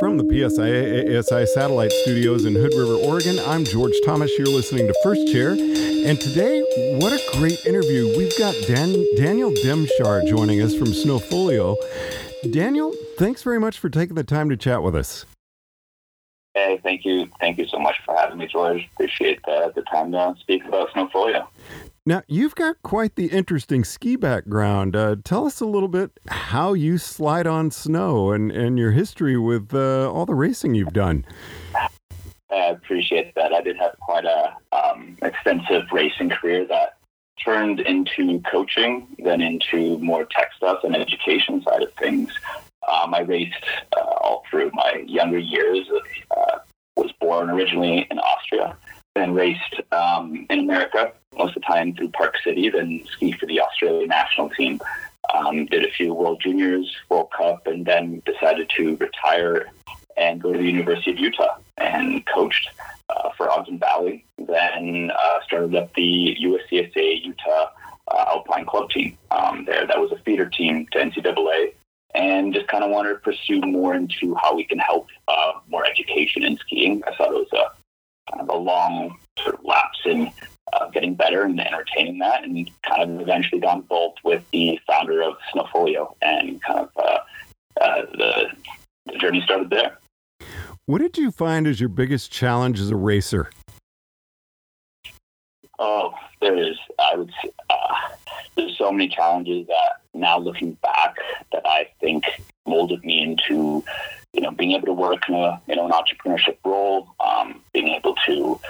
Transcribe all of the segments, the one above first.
From the PSIA AASI satellite studios in Hood River, Oregon, I'm George Thomas. You're listening to First Chair. And today, what a great interview. We've got Dan- Daniel Demschar joining us from Snofolio. Daniel, thanks very much for taking the time to chat with us. Hey, thank you. Thank you so much for having me, George. Appreciate the, the time to speak about Snofolio. Now, you've got quite the interesting ski background. Uh, tell us a little bit how you slide on snow and, and your history with uh, all the racing you've done. I appreciate that. I did have quite a um, extensive racing career that turned into coaching, then into more tech stuff and education side of things. Um, I raced uh, all through my younger years. Uh, was born originally in Austria, then raced um, in America most of the time through Park City, then ski for the Australian national team. Um, did a few World Juniors, World Cup, and then decided to retire and go to the University of Utah and coached uh, for Ogden Valley. Then uh, started up the USCSA Utah uh, Alpine Club team um, there. That was a feeder team to NCAA. And just kind of wanted to pursue more into how we can help uh, more education in skiing. I thought it was a kind of a long sort of lapse in uh, getting better and entertaining that, and kind of eventually got involved with the founder of Snofolio, and kind of uh, uh, the, the journey started there. What did you find as your biggest challenge as a racer? Oh, there is. I would. Uh, there's so many challenges that now looking back, that I think molded me into, you know, being able to work in a you know an entrepreneurship role, um, being able to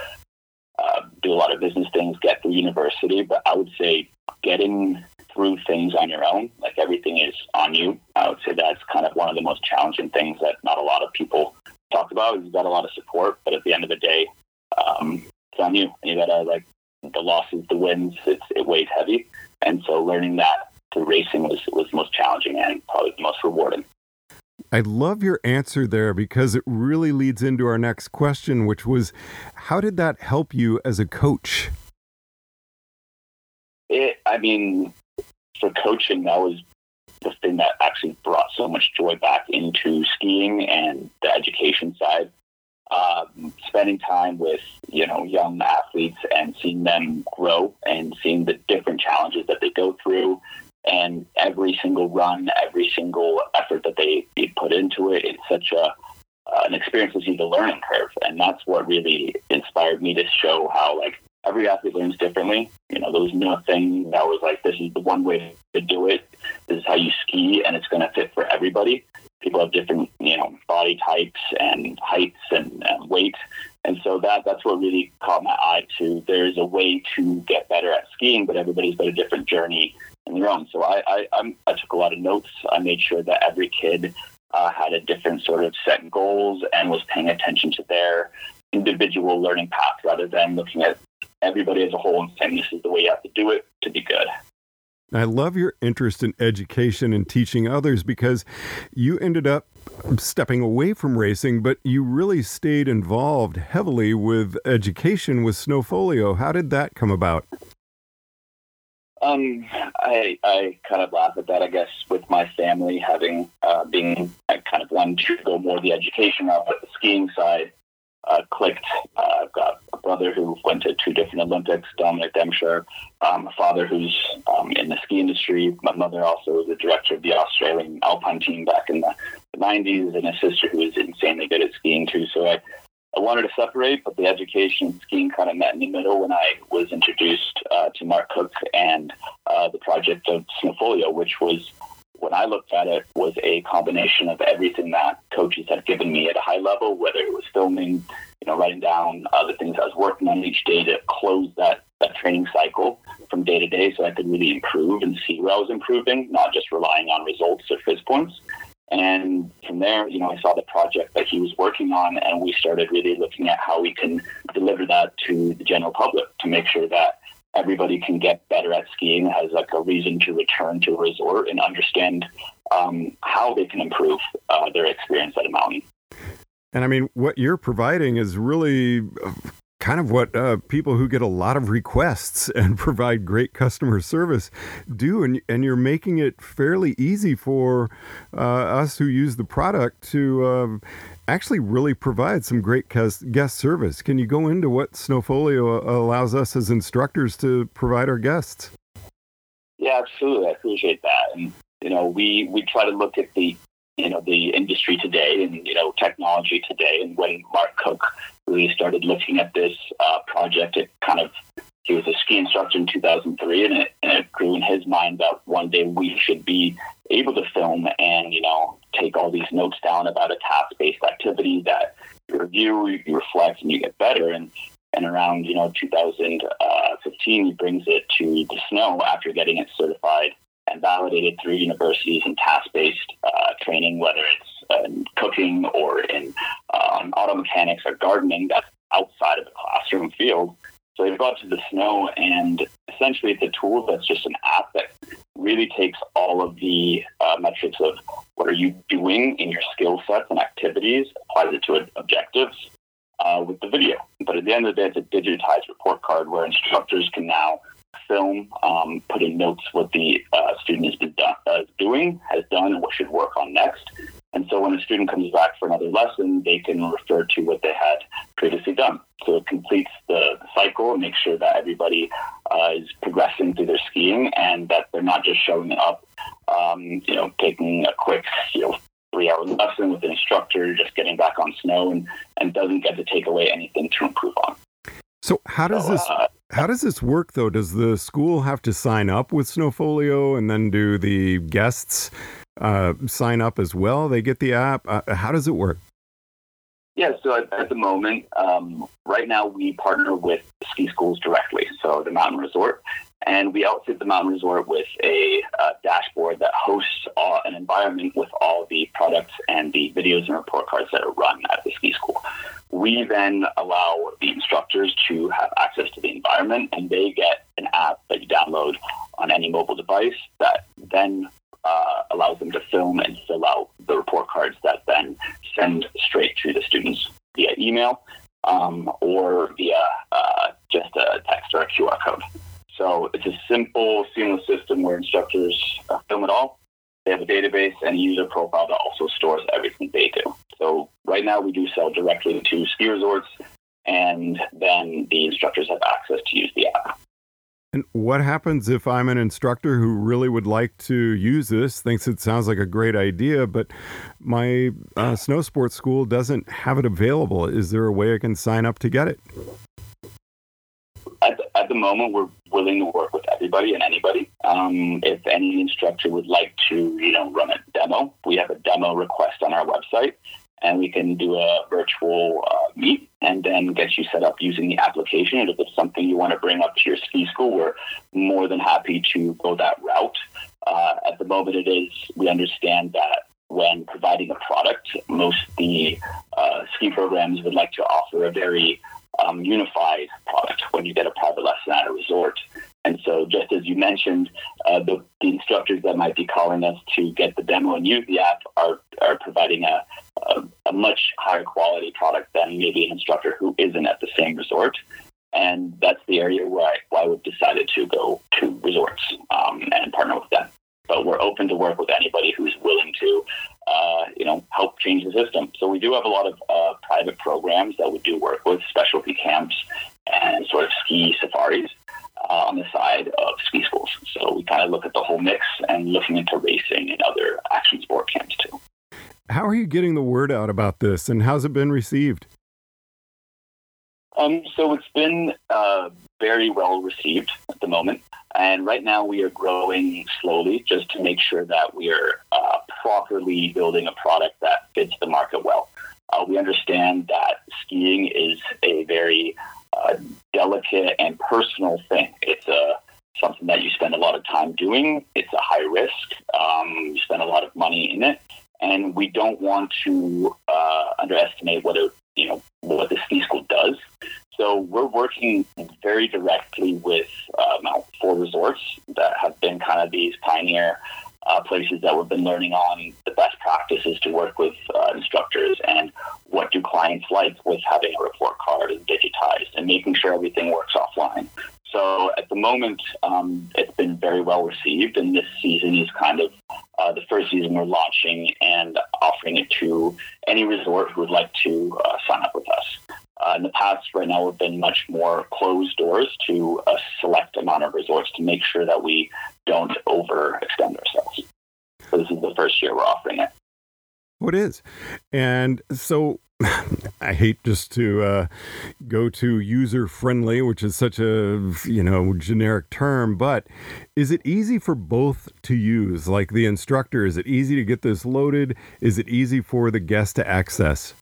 do a lot of business things, get through university. But I would say getting through things on your own, like everything is on you. I would say that's kind of one of the most challenging things that not a lot of people talk about. You've got a lot of support, but at the end of the day, um, it's on you. You gotta like the losses, the wins. It's, it weighs heavy, and so learning that through racing was was most challenging and probably the most rewarding. I love your answer there because it really leads into our next question, which was how did that help you as a coach? It, I mean, for coaching, that was the thing that actually brought so much joy back into skiing and the education side. Um, spending time with you know young athletes and seeing them grow and seeing the different challenges that they go through and every single run, every single effort that they, they put into it, it's such a uh, an experience to see the learning curve, and that's what really inspired me to show how like every athlete learns differently. You know, there was nothing that was like this is the one way to do it. This is how you ski, and it's going to fit for everybody. People have different, you know, body types and heights and, and weight, and so that that's what really caught my eye. To there's a way to get better at skiing, but everybody's got a different journey in their own. So I, I, I'm, I took a lot of notes. I made sure that every kid uh, had a different sort of set goals and was paying attention to their individual learning path rather than looking at everybody as a whole and saying this is the way you have to do it to be good. I love your interest in education and teaching others because you ended up stepping away from racing, but you really stayed involved heavily with education with Snofolio. How did that come about? Um, I I kind of laugh at that. I guess with my family having uh, being I kind of wanted to go more the education route, but the skiing side uh, clicked. Uh, I've got a brother who went to two different Olympics, Dominic Demschar, um, a father who's um, in the ski industry. My mother also was the director of the Australian Alpine team back in the, the 90s, and a sister who was insanely good at skiing too. So I I wanted to separate, but the education and skiing kind of met in the middle when I was introduced uh, to Mark Cook and uh, the project of Snofolio, which was, when I looked at it, was a combination of everything that coaches had given me at a high level, whether it was filming, you know, writing down other things I was working on each day to close that, that training cycle from day to day so I could really improve and see where I was improving, not just relying on results or FIS points. And from there, you know, I saw the project that he was working on, and we started really looking at how we can deliver that to the general public to make sure that everybody can get better at skiing, has like a reason to return to a resort, and understand um, how they can improve uh, their experience at a mountain. And I mean, what you're providing is really kind of what uh, people who get a lot of requests and provide great customer service do and, and you're making it fairly easy for uh, us who use the product to uh, actually really provides some great guest service. Can you go into what Snofolio allows us as instructors to provide our guests? Yeah, absolutely. I appreciate that. And you know, we we try to look at the you know the industry today and you know technology today. And when Mark Cook really started looking at this uh, project, it kind of he was a ski instructor in 2003, and it, and it grew in his mind that one day we should be able to film and you know take all these notes down about a task-based activity that you review, you reflect, and you get better. And and around you know 2015, he brings it to the snow after getting it certified and validated through universities and task-based uh, training, whether it's in cooking or in um, auto mechanics or gardening that's outside of the classroom field. So they've brought to the snow, and essentially it's a tool that's just an app that really takes all of the uh, metrics of what are you doing in your skill sets and activities, applies it to objectives uh, with the video. But at the end of the day, it's a digitized report card where instructors can now film, um, put in notes what the uh, student has been uh, doing, has done, and what should work on next. And so when a student comes back for another lesson, they can refer to what they had previously done. So it completes the cycle and makes sure that everybody uh, is progressing through their skiing and that they're not just showing up, um, you know, taking a quick, you know, three hour lesson with an instructor, just getting back on snow and, and doesn't get to take away anything to improve on. So how does so, this uh, how does this work though? Does the school have to sign up with Snofolio and then do the guests uh, sign up as well? They get the app. Uh, how does it work? Yeah, so at, at the moment, um, right now we partner with ski schools directly, so the mountain resort, and we outfit the mountain resort with a uh, dashboard that hosts an environment with all the products and the videos and report cards that are run at the ski school. We then allow the instructors to have access to the environment, and they get an app that you download on any mobile device that then allows them to film and fill out the report cards that then send straight to the students via email um, or via uh, just a text or a QR code. So it's a simple, seamless system where instructors uh, film it all. They have a database and a user profile that also stores everything they do. So right now we do sell directly to ski resorts, and then the instructors have access to use the app. And what happens if I'm an instructor who really would like to use this, thinks it sounds like a great idea, but my uh, snow sports school doesn't have it available? Is there a way I can sign up to get it? At the, at the moment, we're willing to work with everybody and anybody. Um, if any instructor would like to, you know, run a demo, we have a demo request on our website and we can do a virtual uh, meet and then get you set up using the application. And if it's something you want to bring up to your ski school, we're more than happy to go that route. Uh, at the moment, it is, we understand that when providing a product, most the uh, ski programs would like to offer a very um, unified product when you get a private lesson at a resort. And so, just as you mentioned, uh, the, the, instructors that might be calling us to get the demo and use the app are, are providing a, a, a, much higher quality product than maybe an instructor who isn't at the same resort. And that's the area where I, why we've decided to go to resorts um, and partner with them. But we're open to work with anybody who's willing to, uh, you know, help change the system. So we do have a lot of uh, private programs that we do work with, specialty camps and sort of ski safaris uh, on the side of ski schools. So we kind of look at the whole mix and looking into racing and other action sport camps too. How are you getting the word out about this and how's it been received? Um, so it's been uh, very well received at the moment. And right now we are growing slowly just to make sure that we are uh, properly building a product that fits the market well. Uh, we understand that skiing is a very uh, delicate and personal thing. It's a something that you spend a lot of time doing. It's a high risk. Um, you spend a lot of money in it, and we don't want to uh, underestimate what a you know what school does. So we're working very directly with Mount Four resorts that have been kind of these pioneer uh, places that we've been learning on the best practices to work with uh, instructors and what do clients like with having a report card and digitized and making sure everything works offline. So at the moment, um, it's been very well received, and this season is kind of uh, the first season we're launching and offering it to any resort who would like to uh, sign up with us. Uh, in the past, right now, we've been much more closed doors to a select amount of resorts to make sure that we don't overextend ourselves. So this is the first year we're offering it. Oh, it is. And so I hate just to uh, go to user friendly, which is such a you know generic term, but is it easy for both to use? Like the instructor, is it easy to get this loaded? Is it easy for the guest to access?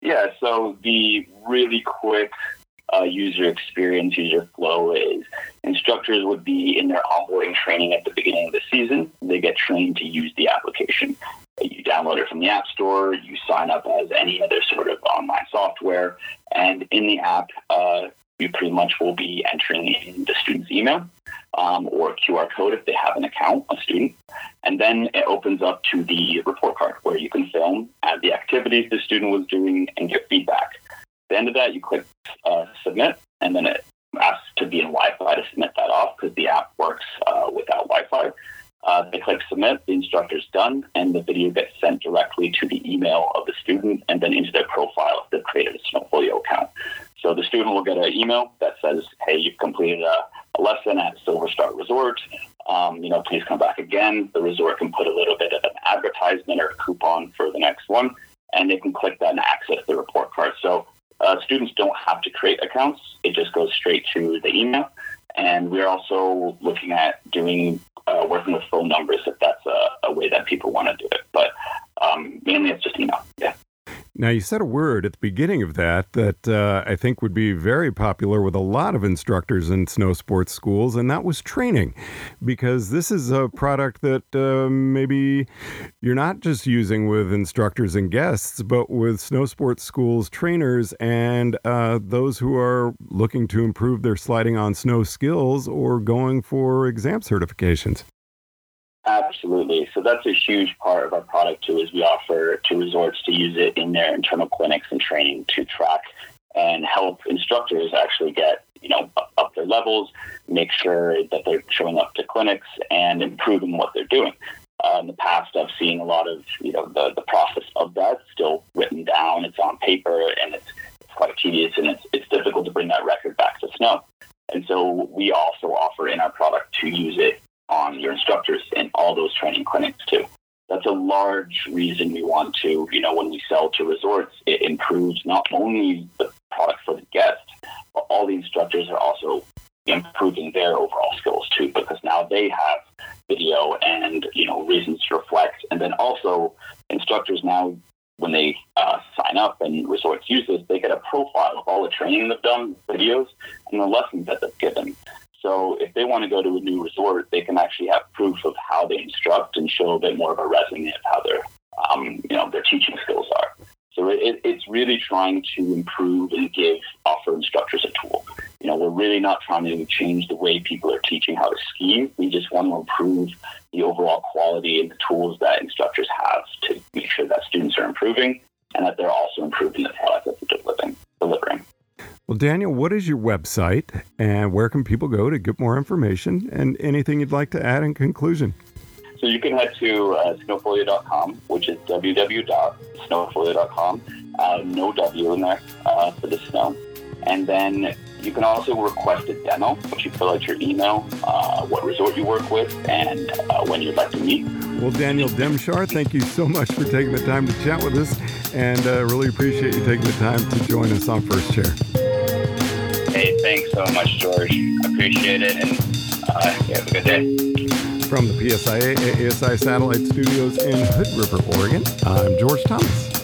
Yeah, so the really quick uh, user experience, user flow is instructors would be in their onboarding training at the beginning of the season. They get trained to use the application. You download it from the App Store, you sign up as any other sort of online software, and in the app, uh, you pretty much will be entering in the student's email um, or QR code if they have an account, a student. And then it opens up to the report card where you can film, add the activities the student was doing, and get feedback. At the end of that, you click uh, submit, and then it asks to be in Wi-Fi to submit that off because the app works uh, without Wi-Fi. Uh, they click submit, the instructor's done, and the video gets sent directly to the email of the student and then into their profile if they've created a Snofolio account. So the student will get an email that says, hey, you've completed a, a lesson at Silver Star Resort. Um, you know, please come back again. The resort can put a little bit of an advertisement or a coupon for the next one, and they can click that and access the report card. So uh, students don't have to create accounts. It just goes straight to the email. And we're also looking at doing uh, working with phone numbers if that's a, a way that people want to do it. But um, mainly it's just email. Yeah. Now, you said a word at the beginning of that that uh, I think would be very popular with a lot of instructors in snow sports schools, and that was training. Because this is a product that uh, maybe you're not just using with instructors and guests, but with snow sports schools trainers and uh, those who are looking to improve their sliding on snow skills or going for exam certifications. Absolutely. So that's a huge part of our product too, is we offer to resorts to use it in their internal clinics and training to track and help instructors actually get, you know, up their levels, make sure that they're showing up to clinics and improving what they're doing. Uh, in the past, I've seen a lot of, you know, the, the process of that still written down. It's on paper and it's, it's quite tedious and it's, it's difficult to bring that record back to snow. And so we also offer in our product to use it on your instructors in all those training clinics too. That's a large reason we want to, you know, when we sell to resorts, it improves not only the product for the guest, but all the instructors are also improving their overall skills too, because now they have video and, you know, reasons to reflect. And then also instructors now, when they uh, sign up and resorts use this, they get a profile of all the training they've done, videos, and the lessons that they've. So if they want to go to a new resort, they can actually have proof of how they instruct and show a bit more of a resume of how their, um, you know, their teaching skills are. So it, it's really trying to improve and give offer instructors a tool. You know, we're really not trying to change the way people are teaching how to ski. We just want to improve the overall quality and the tools that instructors have to make sure that students are improving and that they're also improving the product that they're delivering. Well, Daniel, what is your website and where can people go to get more information and anything you'd like to add in conclusion? So you can head to uh, snofolio.com, which is www.snofolio.com. Uh, no W in there uh, for the snow. And then you can also request a demo, which you fill out your email, uh, what resort you work with, and uh, when you'd like to meet. Well, Daniel Demschar, thank you so much for taking the time to chat with us, and uh, really appreciate you taking the time to join us on First Chair. So much, George. Appreciate it, and uh, have a good day. From the PSIA AASI Satellite Studios in Hood River, Oregon, I'm George Thomas.